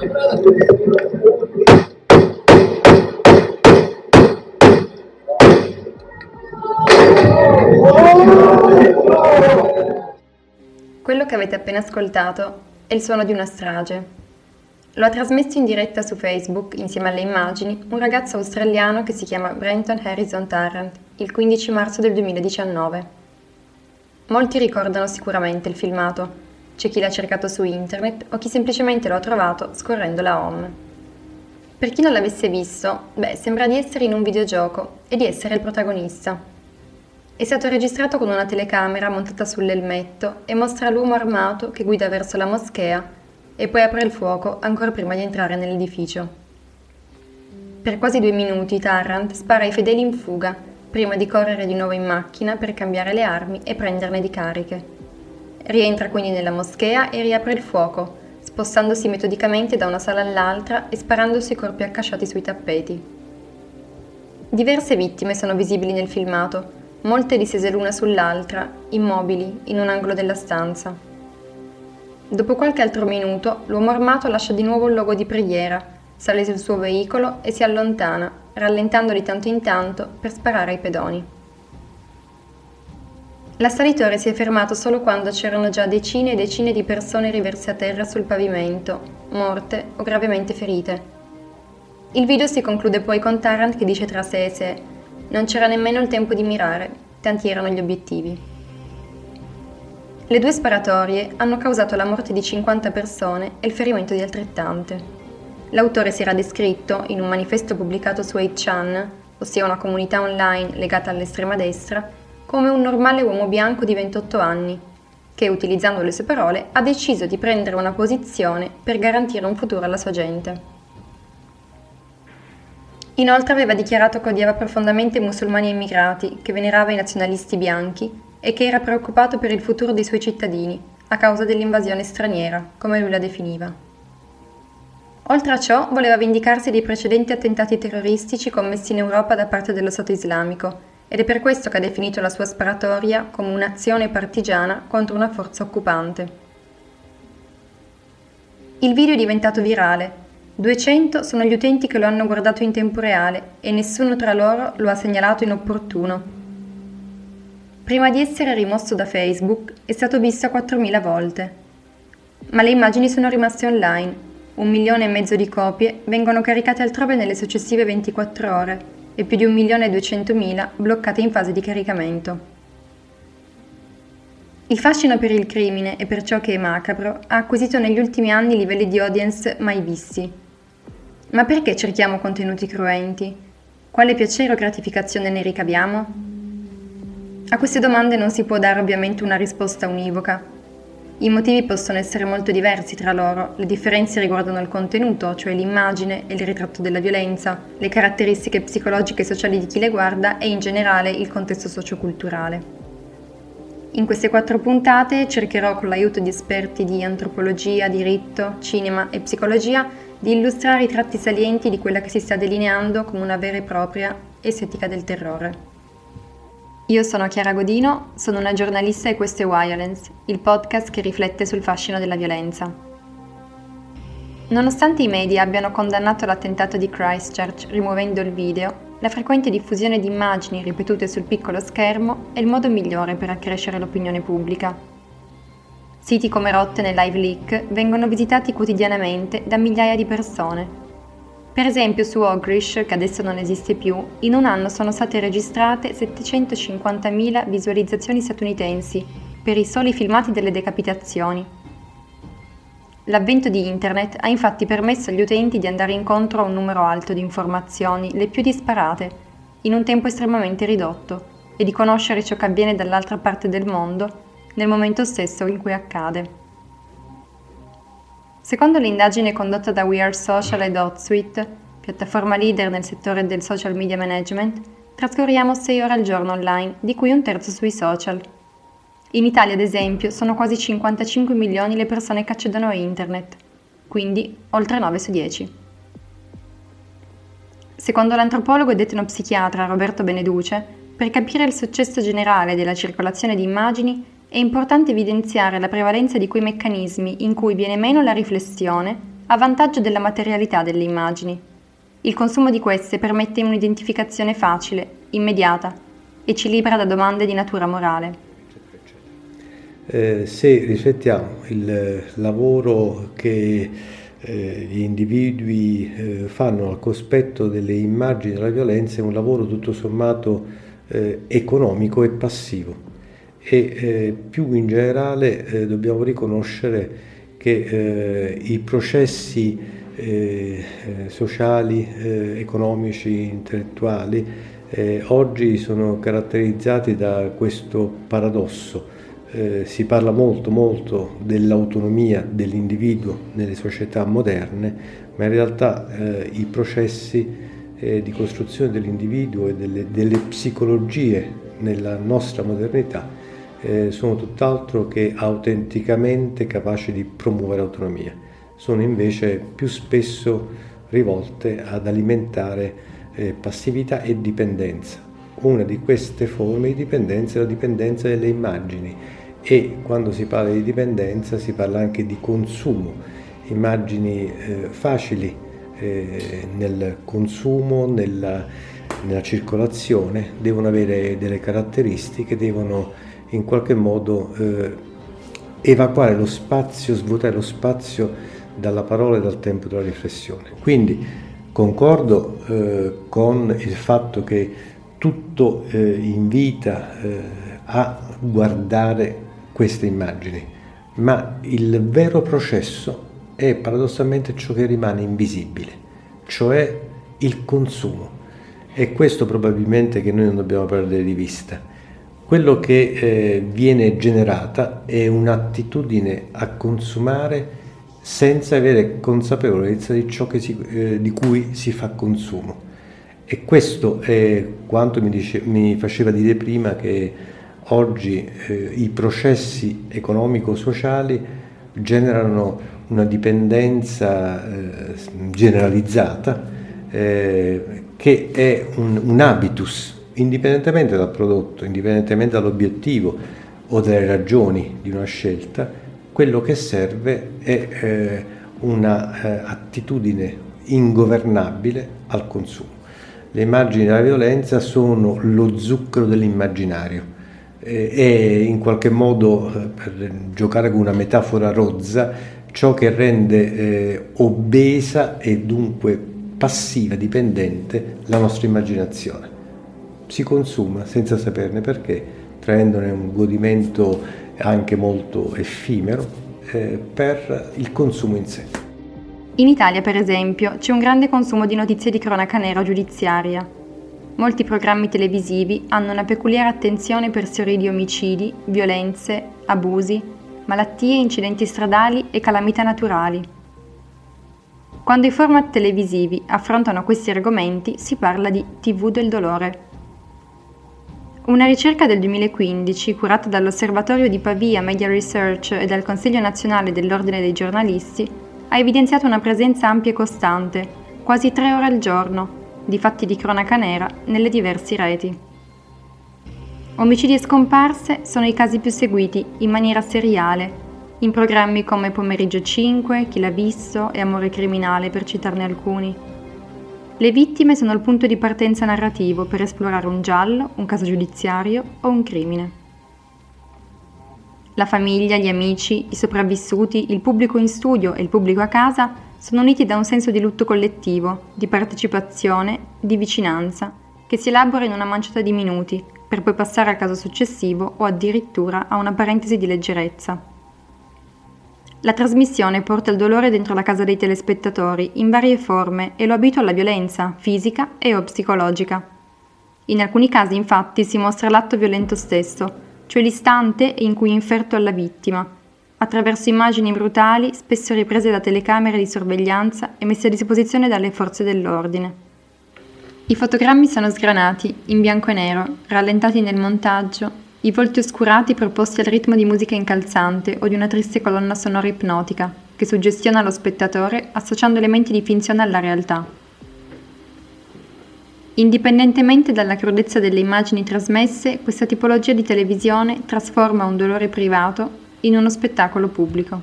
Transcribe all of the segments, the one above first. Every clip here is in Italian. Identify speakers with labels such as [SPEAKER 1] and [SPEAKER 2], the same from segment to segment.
[SPEAKER 1] Quello che avete appena ascoltato è il suono di una strage. Lo ha trasmesso in diretta su Facebook, insieme alle immagini, un ragazzo australiano che si chiama Brenton Harrison Tarrant, il 15 marzo del 2019. Molti ricordano sicuramente il filmato, c'è chi l'ha cercato su internet o chi semplicemente lo ha trovato scorrendo la home. Per chi non l'avesse visto, beh, sembra di essere in un videogioco e di essere il protagonista. È stato registrato con una telecamera montata sull'elmetto e mostra l'uomo armato che guida verso la moschea e poi apre il fuoco ancora prima di entrare nell'edificio. Per quasi due minuti Tarrant spara i fedeli in fuga, prima di correre di nuovo in macchina per cambiare le armi e prenderne di cariche. Rientra quindi nella moschea e riapre il fuoco, spostandosi metodicamente da una sala all'altra e sparandosi corpi accasciati sui tappeti. Diverse vittime sono visibili nel filmato, molte distese l'una sull'altra, immobili, in un angolo della stanza. Dopo qualche altro minuto, l'uomo armato lascia di nuovo il luogo di preghiera, sale sul suo veicolo e si allontana, rallentando di tanto in tanto per sparare ai pedoni. L'assalitore si è fermato solo quando c'erano già decine e decine di persone riverse a terra sul pavimento, morte o gravemente ferite. Il video si conclude poi con Tarrant che dice tra sé e sé non c'era nemmeno il tempo di mirare, tanti erano gli obiettivi. Le due sparatorie hanno causato la morte di 50 persone e il ferimento di altrettante. L'autore si era descritto, in un manifesto pubblicato su 8chan, ossia una comunità online legata all'estrema destra, come un normale uomo bianco di 28 anni, che, utilizzando le sue parole, ha deciso di prendere una posizione per garantire un futuro alla sua gente. Inoltre aveva dichiarato che odiava profondamente i musulmani immigrati, che venerava i nazionalisti bianchi e che era preoccupato per il futuro dei suoi cittadini, a causa dell'invasione straniera, come lui la definiva. Oltre a ciò, voleva vendicarsi dei precedenti attentati terroristici commessi in Europa da parte dello Stato islamico, ed è per questo che ha definito la sua sparatoria come un'azione partigiana contro una forza occupante. Il video è diventato virale 200 sono gli utenti che lo hanno guardato in tempo reale e nessuno tra loro lo ha segnalato inopportuno. Prima di essere rimosso da Facebook è stato visto 4.000 volte. Ma le immagini sono rimaste online. Un milione e mezzo di copie vengono caricate altrove nelle successive 24 ore e più di 1.200.000 bloccate in fase di caricamento. Il fascino per il crimine e per ciò che è macabro ha acquisito negli ultimi anni livelli di audience mai visti. Ma perché cerchiamo contenuti cruenti? Quale piacere o gratificazione ne ricaviamo? A queste domande non si può dare ovviamente una risposta univoca. I motivi possono essere molto diversi tra loro, le differenze riguardano il contenuto, cioè l'immagine e il ritratto della violenza, le caratteristiche psicologiche e sociali di chi le guarda e in generale il contesto socioculturale. In queste quattro puntate cercherò con l'aiuto di esperti di antropologia, diritto, cinema e psicologia di illustrare i tratti salienti di quella che si sta delineando come una vera e propria estetica del terrore. Io sono Chiara Godino, sono una giornalista e questo è Violence, il podcast che riflette sul fascino della violenza. Nonostante i media abbiano condannato l'attentato di Christchurch rimuovendo il video, la frequente diffusione di immagini ripetute sul piccolo schermo è il modo migliore per accrescere l'opinione pubblica. Siti come Rotten e LiveLeak vengono visitati quotidianamente da migliaia di persone. Per esempio su Ogrish, che adesso non esiste più, in un anno sono state registrate 750.000 visualizzazioni statunitensi per i soli filmati delle decapitazioni. L'avvento di Internet ha infatti permesso agli utenti di andare incontro a un numero alto di informazioni, le più disparate, in un tempo estremamente ridotto, e di conoscere ciò che avviene dall'altra parte del mondo nel momento stesso in cui accade. Secondo l'indagine condotta da We Are Social ed HotSuite, piattaforma leader nel settore del social media management, trascorriamo 6 ore al giorno online, di cui un terzo sui social. In Italia, ad esempio, sono quasi 55 milioni le persone che accedono a internet, quindi oltre 9 su 10. Secondo l'antropologo ed etnopsichiatra Roberto Beneduce, per capire il successo generale della circolazione di immagini è importante evidenziare la prevalenza di quei meccanismi in cui viene meno la riflessione, a vantaggio della materialità delle immagini. Il consumo di queste permette un'identificazione facile, immediata e ci libera da domande di natura morale.
[SPEAKER 2] Eh, se riflettiamo il lavoro che eh, gli individui eh, fanno al cospetto delle immagini della violenza è un lavoro tutto sommato eh, economico e passivo e eh, più in generale eh, dobbiamo riconoscere che i processi sociali, economici, intellettuali oggi sono caratterizzati da questo paradosso. Eh, si parla molto molto dell'autonomia dell'individuo nelle società moderne, ma in realtà eh, i processi eh, di costruzione dell'individuo e delle, delle, psicologie nella nostra modernità eh, sono tutt'altro che autenticamente capaci di promuovere autonomia, sono invece più spesso rivolte ad alimentare eh, passività e dipendenza. Una di queste forme di dipendenza è la dipendenza delle immagini e quando si parla di dipendenza si parla anche di consumo, immagini eh, facili eh, nel consumo, nella, nella, circolazione, devono avere delle caratteristiche, devono in qualche modo eh, evacuare lo spazio, svuotare lo spazio dalla parola e dal tempo della riflessione. Quindi concordo eh, con il fatto che tutto eh, invita eh, a guardare queste immagini, ma il vero processo è paradossalmente ciò che rimane invisibile, cioè il consumo. È questo probabilmente che noi non dobbiamo perdere di vista. Quello che eh, viene generata è un'attitudine a consumare senza avere consapevolezza di ciò si, eh, di cui si fa consumo. E questo è quanto mi, dice, mi faceva dire prima che Oggi eh, i processi economico-sociali generano una dipendenza eh, generalizzata eh, che è un, un, habitus, indipendentemente dal prodotto, indipendentemente dall'obiettivo o dalle ragioni di una scelta, quello che serve è eh, un'attitudine eh, ingovernabile al consumo. Le immagini della violenza sono lo zucchero dell'immaginario eh, è in qualche modo, eh, per giocare con una metafora rozza, ciò che rende eh, obesa e dunque passiva, dipendente la nostra immaginazione. Si consuma senza saperne perché, traendone un godimento anche molto effimero eh, per il consumo in sé.
[SPEAKER 1] In Italia, per esempio, c'è un grande consumo di notizie di cronaca nera giudiziaria, Molti programmi televisivi hanno una peculiare attenzione per storie di omicidi, violenze, abusi, malattie, incidenti stradali e calamità naturali. Quando i format televisivi affrontano questi argomenti si parla di TV del dolore. Una ricerca del 2015, curata dall'Osservatorio di Pavia Media Research e dal Consiglio nazionale dell'Ordine dei giornalisti, ha evidenziato una presenza ampia e costante, quasi tre ore al giorno, di fatti di cronaca nera nelle diverse reti. Omicidi e scomparse sono i casi più seguiti in maniera seriale, in programmi come Pomeriggio 5, Chi l'ha visto e Amore criminale per citarne alcuni. Le vittime sono il punto di partenza narrativo per esplorare un giallo, un caso giudiziario o un crimine. La famiglia, gli amici, i sopravvissuti, il pubblico in studio e il pubblico a casa sono uniti da un senso di lutto collettivo, di partecipazione, di vicinanza, che si elabora in una manciata di minuti, per poi passare al caso successivo o addirittura a una parentesi di leggerezza. La trasmissione porta il dolore dentro la casa dei telespettatori in varie forme e lo abitua alla violenza fisica e o psicologica. In alcuni casi infatti si mostra l'atto violento stesso, cioè l'istante in cui inferto alla vittima, attraverso immagini brutali, spesso riprese da telecamere di sorveglianza e messe a disposizione dalle forze dell'ordine. I fotogrammi sono sgranati, in bianco e nero, rallentati nel montaggio, i volti oscurati proposti al ritmo di musica incalzante o di una triste colonna sonora ipnotica, che suggestiona lo spettatore associando elementi di finzione alla realtà. Indipendentemente dalla crudezza delle immagini trasmesse, questa tipologia di televisione trasforma un dolore privato in uno spettacolo pubblico.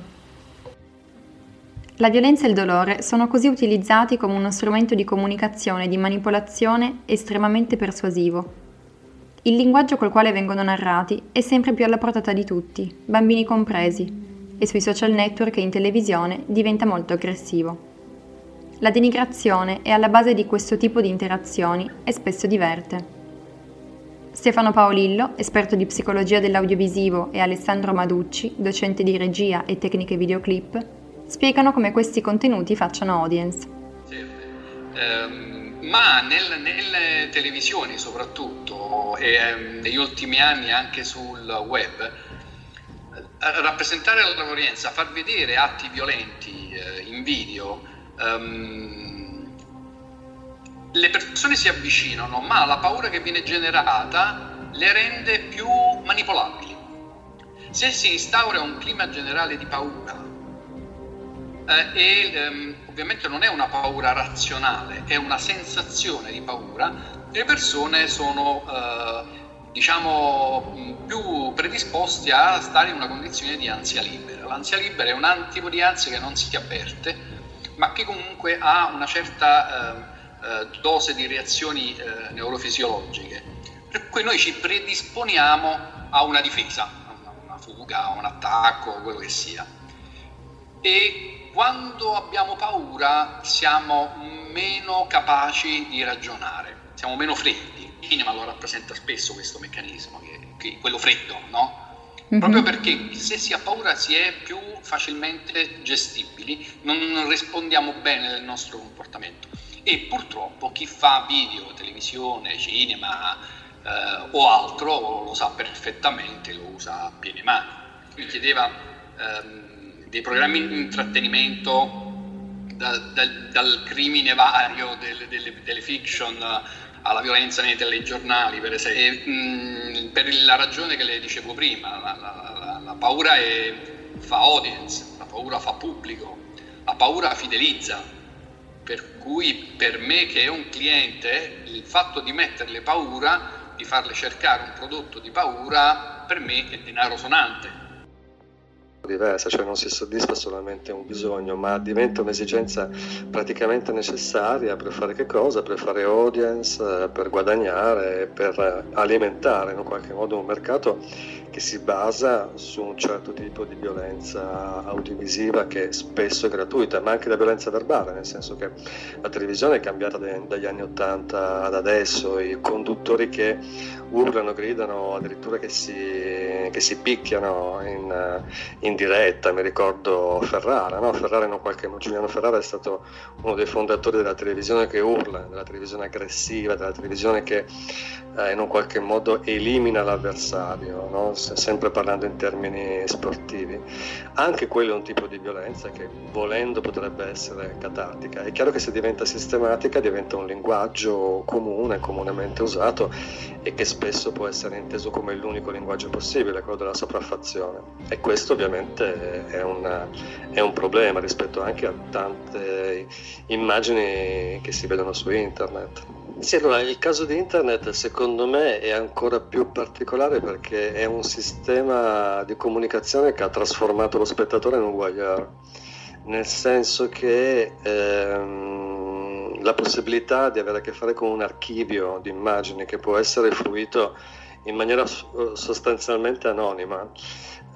[SPEAKER 1] La violenza e il dolore sono così utilizzati come uno strumento di comunicazione e di manipolazione estremamente persuasivo. Il linguaggio col quale vengono narrati è sempre più alla portata di tutti, bambini compresi, e sui social network e in televisione diventa molto aggressivo. La denigrazione è alla base di questo tipo di interazioni e spesso diverte. Stefano Paolillo, esperto di psicologia dell'audiovisivo, e Alessandro Maducci, docente di regia e tecniche videoclip, spiegano come questi contenuti facciano audience.
[SPEAKER 3] Certo. Um, ma nel, nelle televisioni soprattutto e um, negli ultimi anni anche sul web, uh, rappresentare l'audienza, far vedere atti violenti uh, in video, um, le persone si avvicinano, ma la paura che viene generata le rende più manipolabili. Se si instaura un clima generale di paura, eh, e ehm, ovviamente non è una paura razionale, è una sensazione di paura, le persone sono eh, diciamo più predisposti a stare in una condizione di ansia libera. L'ansia libera è un antipo di ansia che non si avverte, ma che comunque ha una certa eh, eh dose di reazioni eh, neurofisiologiche, per cui noi ci predisponiamo a una difesa, una fuga, un attacco, quello che sia. E quando abbiamo paura siamo meno capaci di ragionare, siamo meno freddi. Il cinema lo rappresenta spesso questo meccanismo, che, che quello freddo, no? Mm-hmm. Proprio perché se si ha paura si è più facilmente gestibili, non rispondiamo bene del nostro comportamento. E purtroppo chi fa video, televisione, cinema eh, o altro lo sa perfettamente, lo usa a piene mani. Mi chiedeva ehm, dei programmi di intrattenimento da, da, dal crimine vario delle, delle, delle, fiction alla violenza nei telegiornali per esempio. E, mh, per la ragione che le dicevo prima la, la, la, la paura è, fa audience la paura fa pubblico la paura fidelizza. Per cui per me che è un cliente il fatto di metterle paura di farle cercare un prodotto di paura per me è denaro sonante
[SPEAKER 4] diversa, cioè non si soddisfa solamente un bisogno, ma diventa un'esigenza praticamente necessaria per fare che cosa? Per fare audience, eh, per guadagnare, per alimentare in qualche modo un mercato che si basa su un certo tipo di violenza audiovisiva che spesso è gratuita, ma anche la violenza verbale, nel senso che la televisione è cambiata dagli anni 80 ad adesso, i conduttori che urlano, gridano, addirittura che si, che si picchiano in, in, diretta, mi ricordo Ferrara, no? Ferrara in qualche Giuliano Ferrara è stato uno dei fondatori della televisione che urla, della televisione aggressiva, della televisione che eh, in un qualche modo elimina l'avversario, no? sempre parlando in termini sportivi. Anche quello è un tipo di violenza che volendo potrebbe essere catartica. È chiaro che se diventa sistematica diventa un linguaggio comune, comunemente usato e che spesso può essere inteso come l'unico linguaggio possibile, quello della sopraffazione. E questo ovviamente è, una, è un problema rispetto anche a tante immagini che si vedono su internet. Sì, allora il caso di internet secondo me è ancora più particolare perché è un sistema di comunicazione che ha trasformato lo spettatore in un voyeur, nel senso che ehm, la possibilità di avere a che fare con un archivio di immagini che può essere fruito in maniera sostanzialmente anonima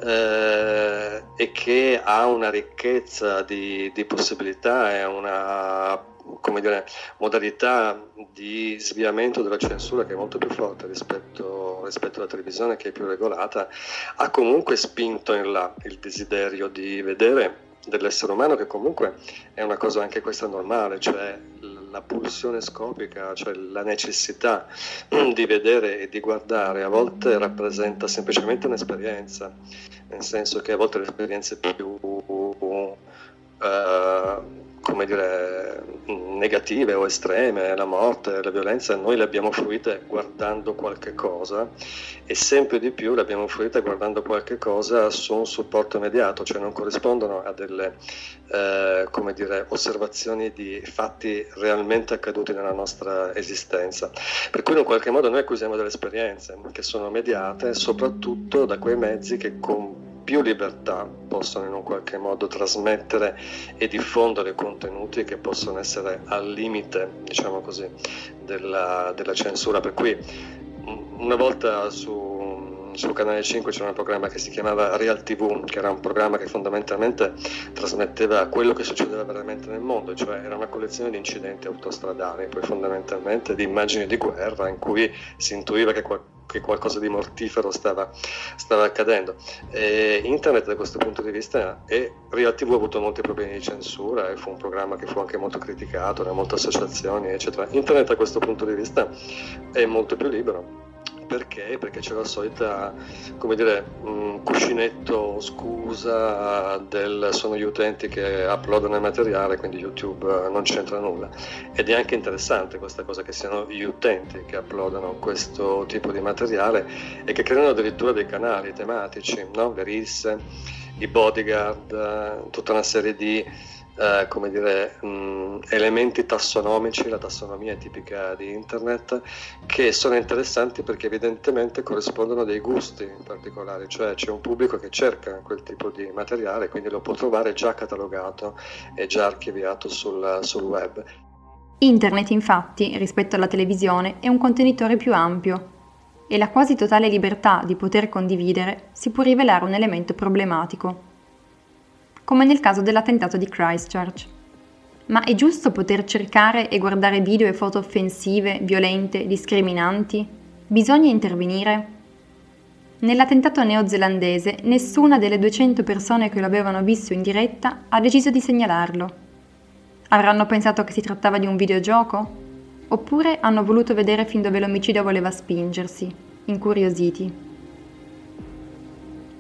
[SPEAKER 4] eh, e che ha una ricchezza di, di possibilità e una dire, modalità di sviamento della censura che è molto più forte rispetto, rispetto, alla televisione che è più regolata, ha comunque spinto in là il desiderio di vedere dell'essere umano che comunque è una cosa anche questa normale, cioè la pulsione scopica, cioè la necessità di vedere e di guardare, a volte rappresenta semplicemente un'esperienza, nel senso che a volte le esperienze più... Uh, dire, negative o estreme, la morte, la violenza, noi le abbiamo fruite guardando qualche cosa e sempre di più le abbiamo fruite guardando qualche cosa su un supporto immediato, cioè non corrispondono a delle eh, come dire, osservazioni di fatti realmente accaduti nella nostra esistenza. Per cui in qualche modo noi acquisiamo delle esperienze che sono mediate soprattutto da quei mezzi che con più libertà possono in un qualche modo trasmettere e diffondere contenuti che possono essere al limite, diciamo così, della, della censura. Per cui una volta su, sul canale 5 c'era un programma che si chiamava Real TV, che era un programma che fondamentalmente trasmetteva quello che succedeva veramente nel mondo, cioè era una collezione di incidenti autostradali, poi fondamentalmente di immagini di guerra in cui si intuiva che qualcuno che qualcosa di mortifero stava, stava accadendo. E internet da questo punto di vista e Real TV ha avuto molti problemi di censura e fu un programma che fu anche molto criticato da molte associazioni, eccetera. Internet da questo punto di vista è molto più libero perché? Perché c'è la solita, come dire, um, cuscinetto scusa del sono gli utenti che uploadano il materiale, quindi YouTube eh, non c'entra nulla. Ed è anche interessante questa cosa che siano gli utenti che uploadano questo tipo di materiale e che creano addirittura dei canali tematici, no? le risse, i bodyguard, eh, tutta una serie di eh, come dire, mh, elementi tassonomici, la tassonomia tipica di internet, che sono interessanti perché evidentemente corrispondono a dei gusti in particolare, cioè c'è un pubblico che cerca quel tipo di materiale, quindi lo può trovare già catalogato e già archiviato sul, sul web.
[SPEAKER 1] Internet infatti, rispetto alla televisione, è un contenitore più ampio e la quasi totale libertà di poter condividere si può rivelare un elemento problematico come nel caso dell'attentato di Christchurch. Ma è giusto poter cercare e guardare video e foto offensive, violente, discriminanti? Bisogna intervenire? Nell'attentato neozelandese nessuna delle 200 persone che lo avevano visto in diretta ha deciso di segnalarlo. Avranno pensato che si trattava di un videogioco? Oppure hanno voluto vedere fin dove l'omicidio voleva spingersi, incuriositi.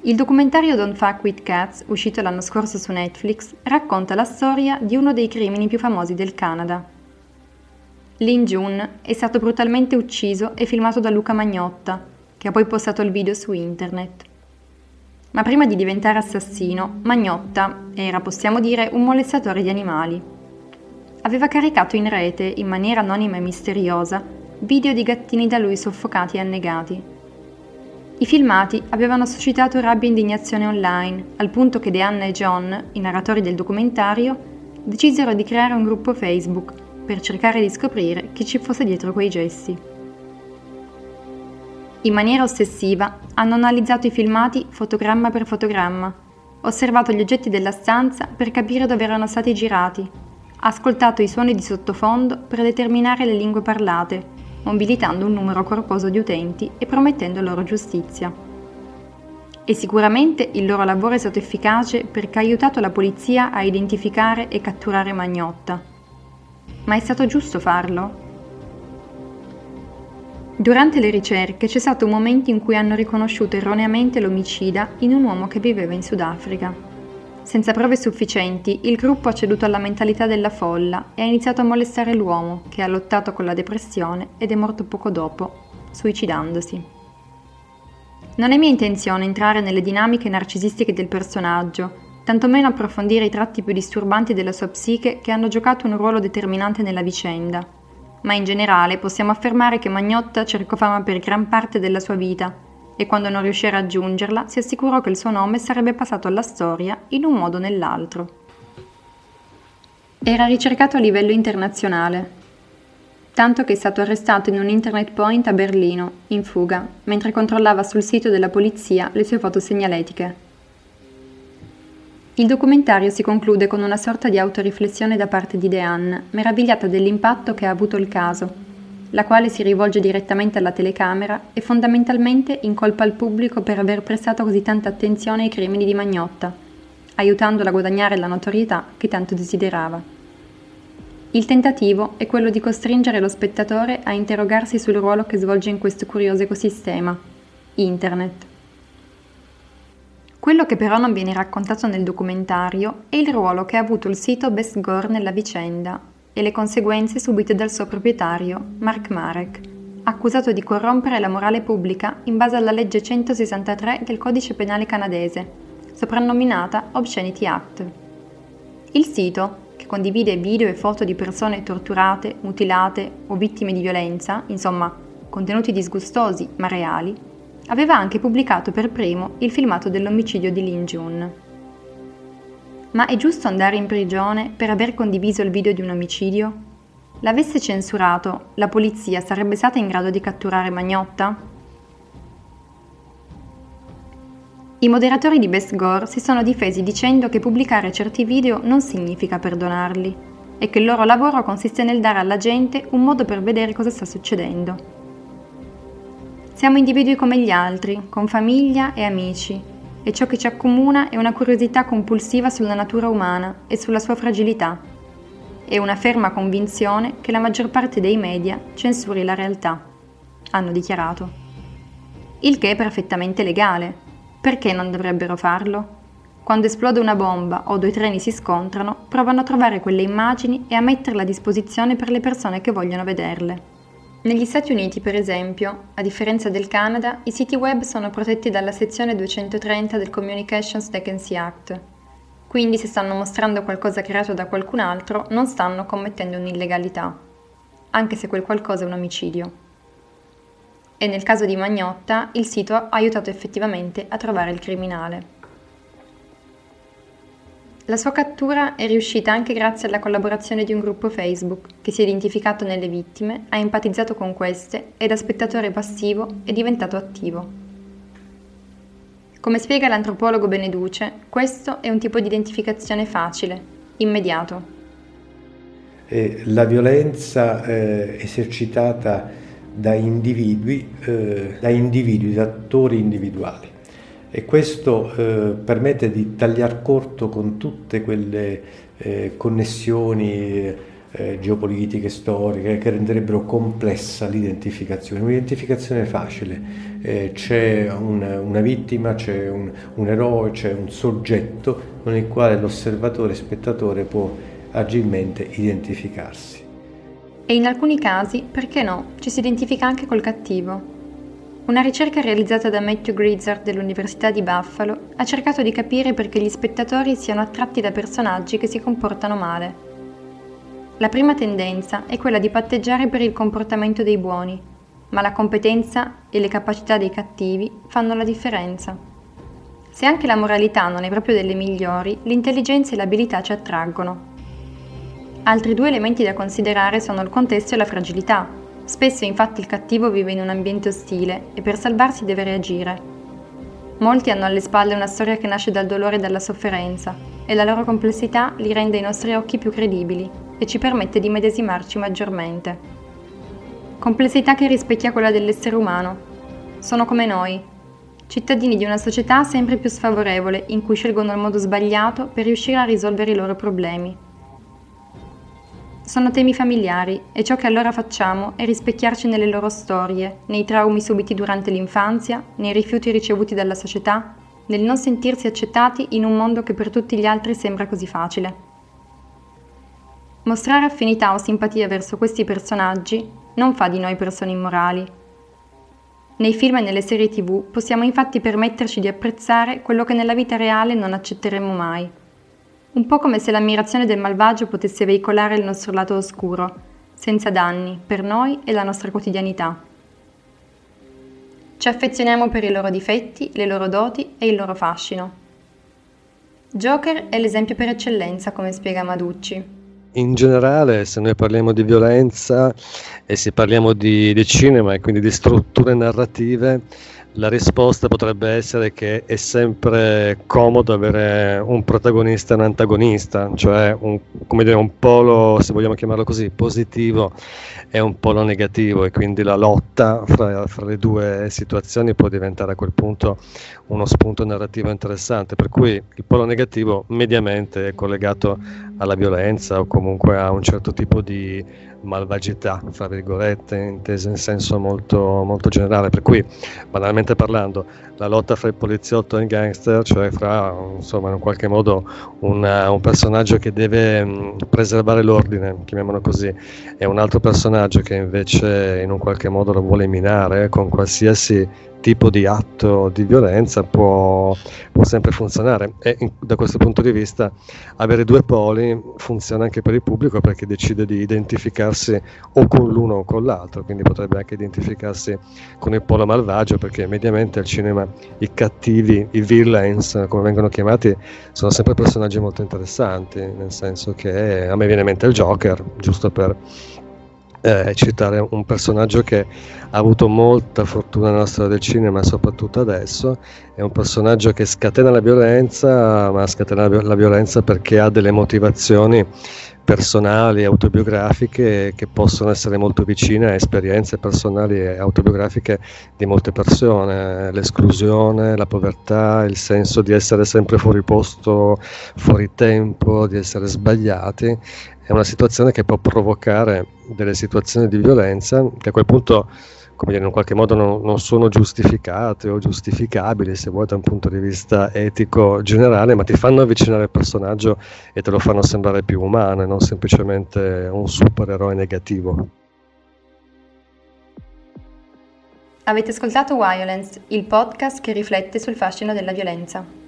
[SPEAKER 1] Il documentario Don't Fuck With Cats, uscito l'anno scorso su Netflix, racconta la storia di uno dei crimini più famosi del Canada. Lin Jun è stato brutalmente ucciso e filmato da Luca Magnotta, che ha poi postato il video su internet. Ma prima di diventare assassino, Magnotta era, possiamo dire, un molestatore di animali. Aveva caricato in rete, in maniera anonima e misteriosa, video di gattini da lui soffocati e annegati. I filmati avevano suscitato rabbia e indignazione online, al punto che Deanna e John, i narratori del documentario, decisero di creare un gruppo Facebook per cercare di scoprire chi ci fosse dietro quei gesti. In maniera ossessiva hanno analizzato i filmati fotogramma per fotogramma, osservato gli oggetti della stanza per capire dove erano stati girati, ascoltato i suoni di sottofondo per determinare le lingue parlate mobilitando un numero corposo di utenti e promettendo loro giustizia. E sicuramente il loro lavoro è stato efficace perché ha aiutato la polizia a identificare e catturare Magnotta. Ma è stato giusto farlo? Durante le ricerche c'è stato un momento in cui hanno riconosciuto erroneamente l'omicida in un uomo che viveva in Sudafrica. Senza prove sufficienti, il gruppo ha ceduto alla mentalità della folla e ha iniziato a molestare l'uomo, che ha lottato con la depressione ed è morto poco dopo, suicidandosi. Non è mia intenzione entrare nelle dinamiche narcisistiche del personaggio, tantomeno approfondire i tratti più disturbanti della sua psiche che hanno giocato un ruolo determinante nella vicenda. Ma in generale possiamo affermare che Magnotta cercò fama per gran parte della sua vita e quando non riuscì a raggiungerla si assicurò che il suo nome sarebbe passato alla storia in un modo o nell'altro. Era ricercato a livello internazionale, tanto che è stato arrestato in un internet point a Berlino, in fuga, mentre controllava sul sito della polizia le sue foto segnaletiche. Il documentario si conclude con una sorta di autoriflessione da parte di Deanne, meravigliata dell'impatto che ha avuto il caso la quale si rivolge direttamente alla telecamera e fondamentalmente incolpa il pubblico per aver prestato così tanta attenzione ai crimini di Magnotta, aiutandola a guadagnare la notorietà che tanto desiderava. Il tentativo è quello di costringere lo spettatore a interrogarsi sul ruolo che svolge in questo curioso ecosistema, Internet. Quello che però non viene raccontato nel documentario è il ruolo che ha avuto il sito Best Gore nella vicenda e le conseguenze subite dal suo proprietario, Mark Marek, accusato di corrompere la morale pubblica in base alla legge 163 del codice penale canadese, soprannominata Obscenity Act. Il sito, che condivide video e foto di persone torturate, mutilate o vittime di violenza, insomma, contenuti disgustosi ma reali, aveva anche pubblicato per primo il filmato dell'omicidio di Lin Jun. Ma è giusto andare in prigione per aver condiviso il video di un omicidio? L'avesse censurato, la polizia sarebbe stata in grado di catturare Magnotta? I moderatori di Best Gore si sono difesi dicendo che pubblicare certi video non significa perdonarli e che il loro lavoro consiste nel dare alla gente un modo per vedere cosa sta succedendo. Siamo individui come gli altri, con famiglia e amici, e ciò che ci accomuna è una curiosità compulsiva sulla natura umana e sulla sua fragilità, e una ferma convinzione che la maggior parte dei media censuri la realtà, hanno dichiarato. Il che è perfettamente legale. Perché non dovrebbero farlo? Quando esplode una bomba o due treni si scontrano, provano a trovare quelle immagini e a metterle a disposizione per le persone che vogliono vederle. Negli Stati Uniti, per esempio, a differenza del Canada, i siti web sono protetti dalla sezione 230 del Communications Decency Act. Quindi se stanno mostrando qualcosa creato da qualcun altro, non stanno commettendo un'illegalità, anche se quel qualcosa è un omicidio. E nel caso di Magnotta, il sito ha aiutato effettivamente a trovare il criminale. La sua cattura è riuscita anche grazie alla collaborazione di un gruppo Facebook che si è identificato nelle vittime, ha empatizzato con queste e da spettatore passivo è diventato attivo. Come spiega l'antropologo Beneduce, questo è un tipo di identificazione facile, immediato.
[SPEAKER 2] la violenza eh, esercitata da individui, eh, da individui, da attori individuali e questo eh, permette di tagliare corto con tutte quelle eh, connessioni eh, geopolitiche, storiche che renderebbero complessa l'identificazione. Un'identificazione facile, eh, c'è una, una, vittima, c'è un, un eroe, c'è un soggetto con il quale l'osservatore, spettatore può agilmente identificarsi.
[SPEAKER 1] E in alcuni casi, perché no, ci si identifica anche col cattivo, una ricerca realizzata da Matthew Grizzard dell'Università di Buffalo ha cercato di capire perché gli spettatori siano attratti da personaggi che si comportano male. La prima tendenza è quella di patteggiare per il comportamento dei buoni, ma la competenza e le capacità dei cattivi fanno la differenza. Se anche la moralità non è proprio delle migliori, l'intelligenza e l'abilità ci attraggono. Altri due elementi da considerare sono il contesto e la fragilità, Spesso infatti il cattivo vive in un ambiente ostile e per salvarsi deve reagire. Molti hanno alle spalle una storia che nasce dal dolore e dalla sofferenza e la loro complessità li rende ai nostri occhi più credibili e ci permette di medesimarci maggiormente. Complessità che rispecchia quella dell'essere umano. Sono come noi, cittadini di una società sempre più sfavorevole in cui scelgono il modo sbagliato per riuscire a risolvere i loro problemi sono temi familiari e ciò che allora facciamo è rispecchiarci nelle loro storie, nei traumi subiti durante l'infanzia, nei rifiuti ricevuti dalla società, nel non sentirsi accettati in un mondo che per tutti gli altri sembra così facile. Mostrare affinità o simpatia verso questi personaggi non fa di noi persone immorali. Nei film e nelle serie tv possiamo infatti permetterci di apprezzare quello che nella vita reale non accetteremmo mai un po' come se l'ammirazione del malvagio potesse veicolare il nostro lato oscuro, senza danni, per noi e la nostra quotidianità. Ci affezioniamo per i loro difetti, le loro doti e il loro fascino. Joker è l'esempio per eccellenza, come spiega Maducci.
[SPEAKER 4] In generale, se noi parliamo di violenza e se parliamo di, di cinema e quindi di strutture narrative, la risposta potrebbe essere che è sempre comodo avere un protagonista e un antagonista, cioè un, dire, un, polo, se vogliamo chiamarlo così, positivo e un polo negativo e quindi la lotta fra, fra le due situazioni può diventare a quel punto uno spunto narrativo interessante, per cui il polo negativo mediamente è collegato alla violenza o comunque a un certo tipo di malvagità, fra virgolette, intesa in senso molto, molto generale, per cui banalmente parlando la lotta fra il poliziotto e il gangster, cioè fra insomma in qualche modo una, un personaggio che deve preservare l'ordine, chiamiamolo così, e un altro personaggio che invece in un qualche modo lo vuole minare con qualsiasi tipo di atto di violenza può, può sempre funzionare. E in, da questo punto di vista avere due poli funziona anche per il pubblico perché decide di identificarsi o con l'uno o con l'altro, quindi potrebbe anche identificarsi con il polo malvagio perché mediamente al cinema i cattivi, i villains come vengono chiamati, sono sempre personaggi molto interessanti, nel senso che a me viene in mente il Joker, giusto per eh, citare un personaggio che ha avuto molta fortuna nella storia del cinema, soprattutto adesso. È un personaggio che scatena la violenza, ma scatena la violenza perché ha delle motivazioni personali, autobiografiche che possono essere molto vicine a esperienze personali e autobiografiche di molte persone, l'esclusione, la povertà, il senso di essere sempre fuori posto, fuori tempo, di essere sbagliati è una situazione che può provocare delle situazioni di violenza che a quel punto come dire, in qualche modo non, non, sono giustificate o giustificabili se vuoi da un punto di vista etico generale, ma ti fanno avvicinare al personaggio e te lo fanno sembrare più umano e non semplicemente un supereroe negativo.
[SPEAKER 1] Avete ascoltato Violence, il podcast che riflette sul fascino della violenza.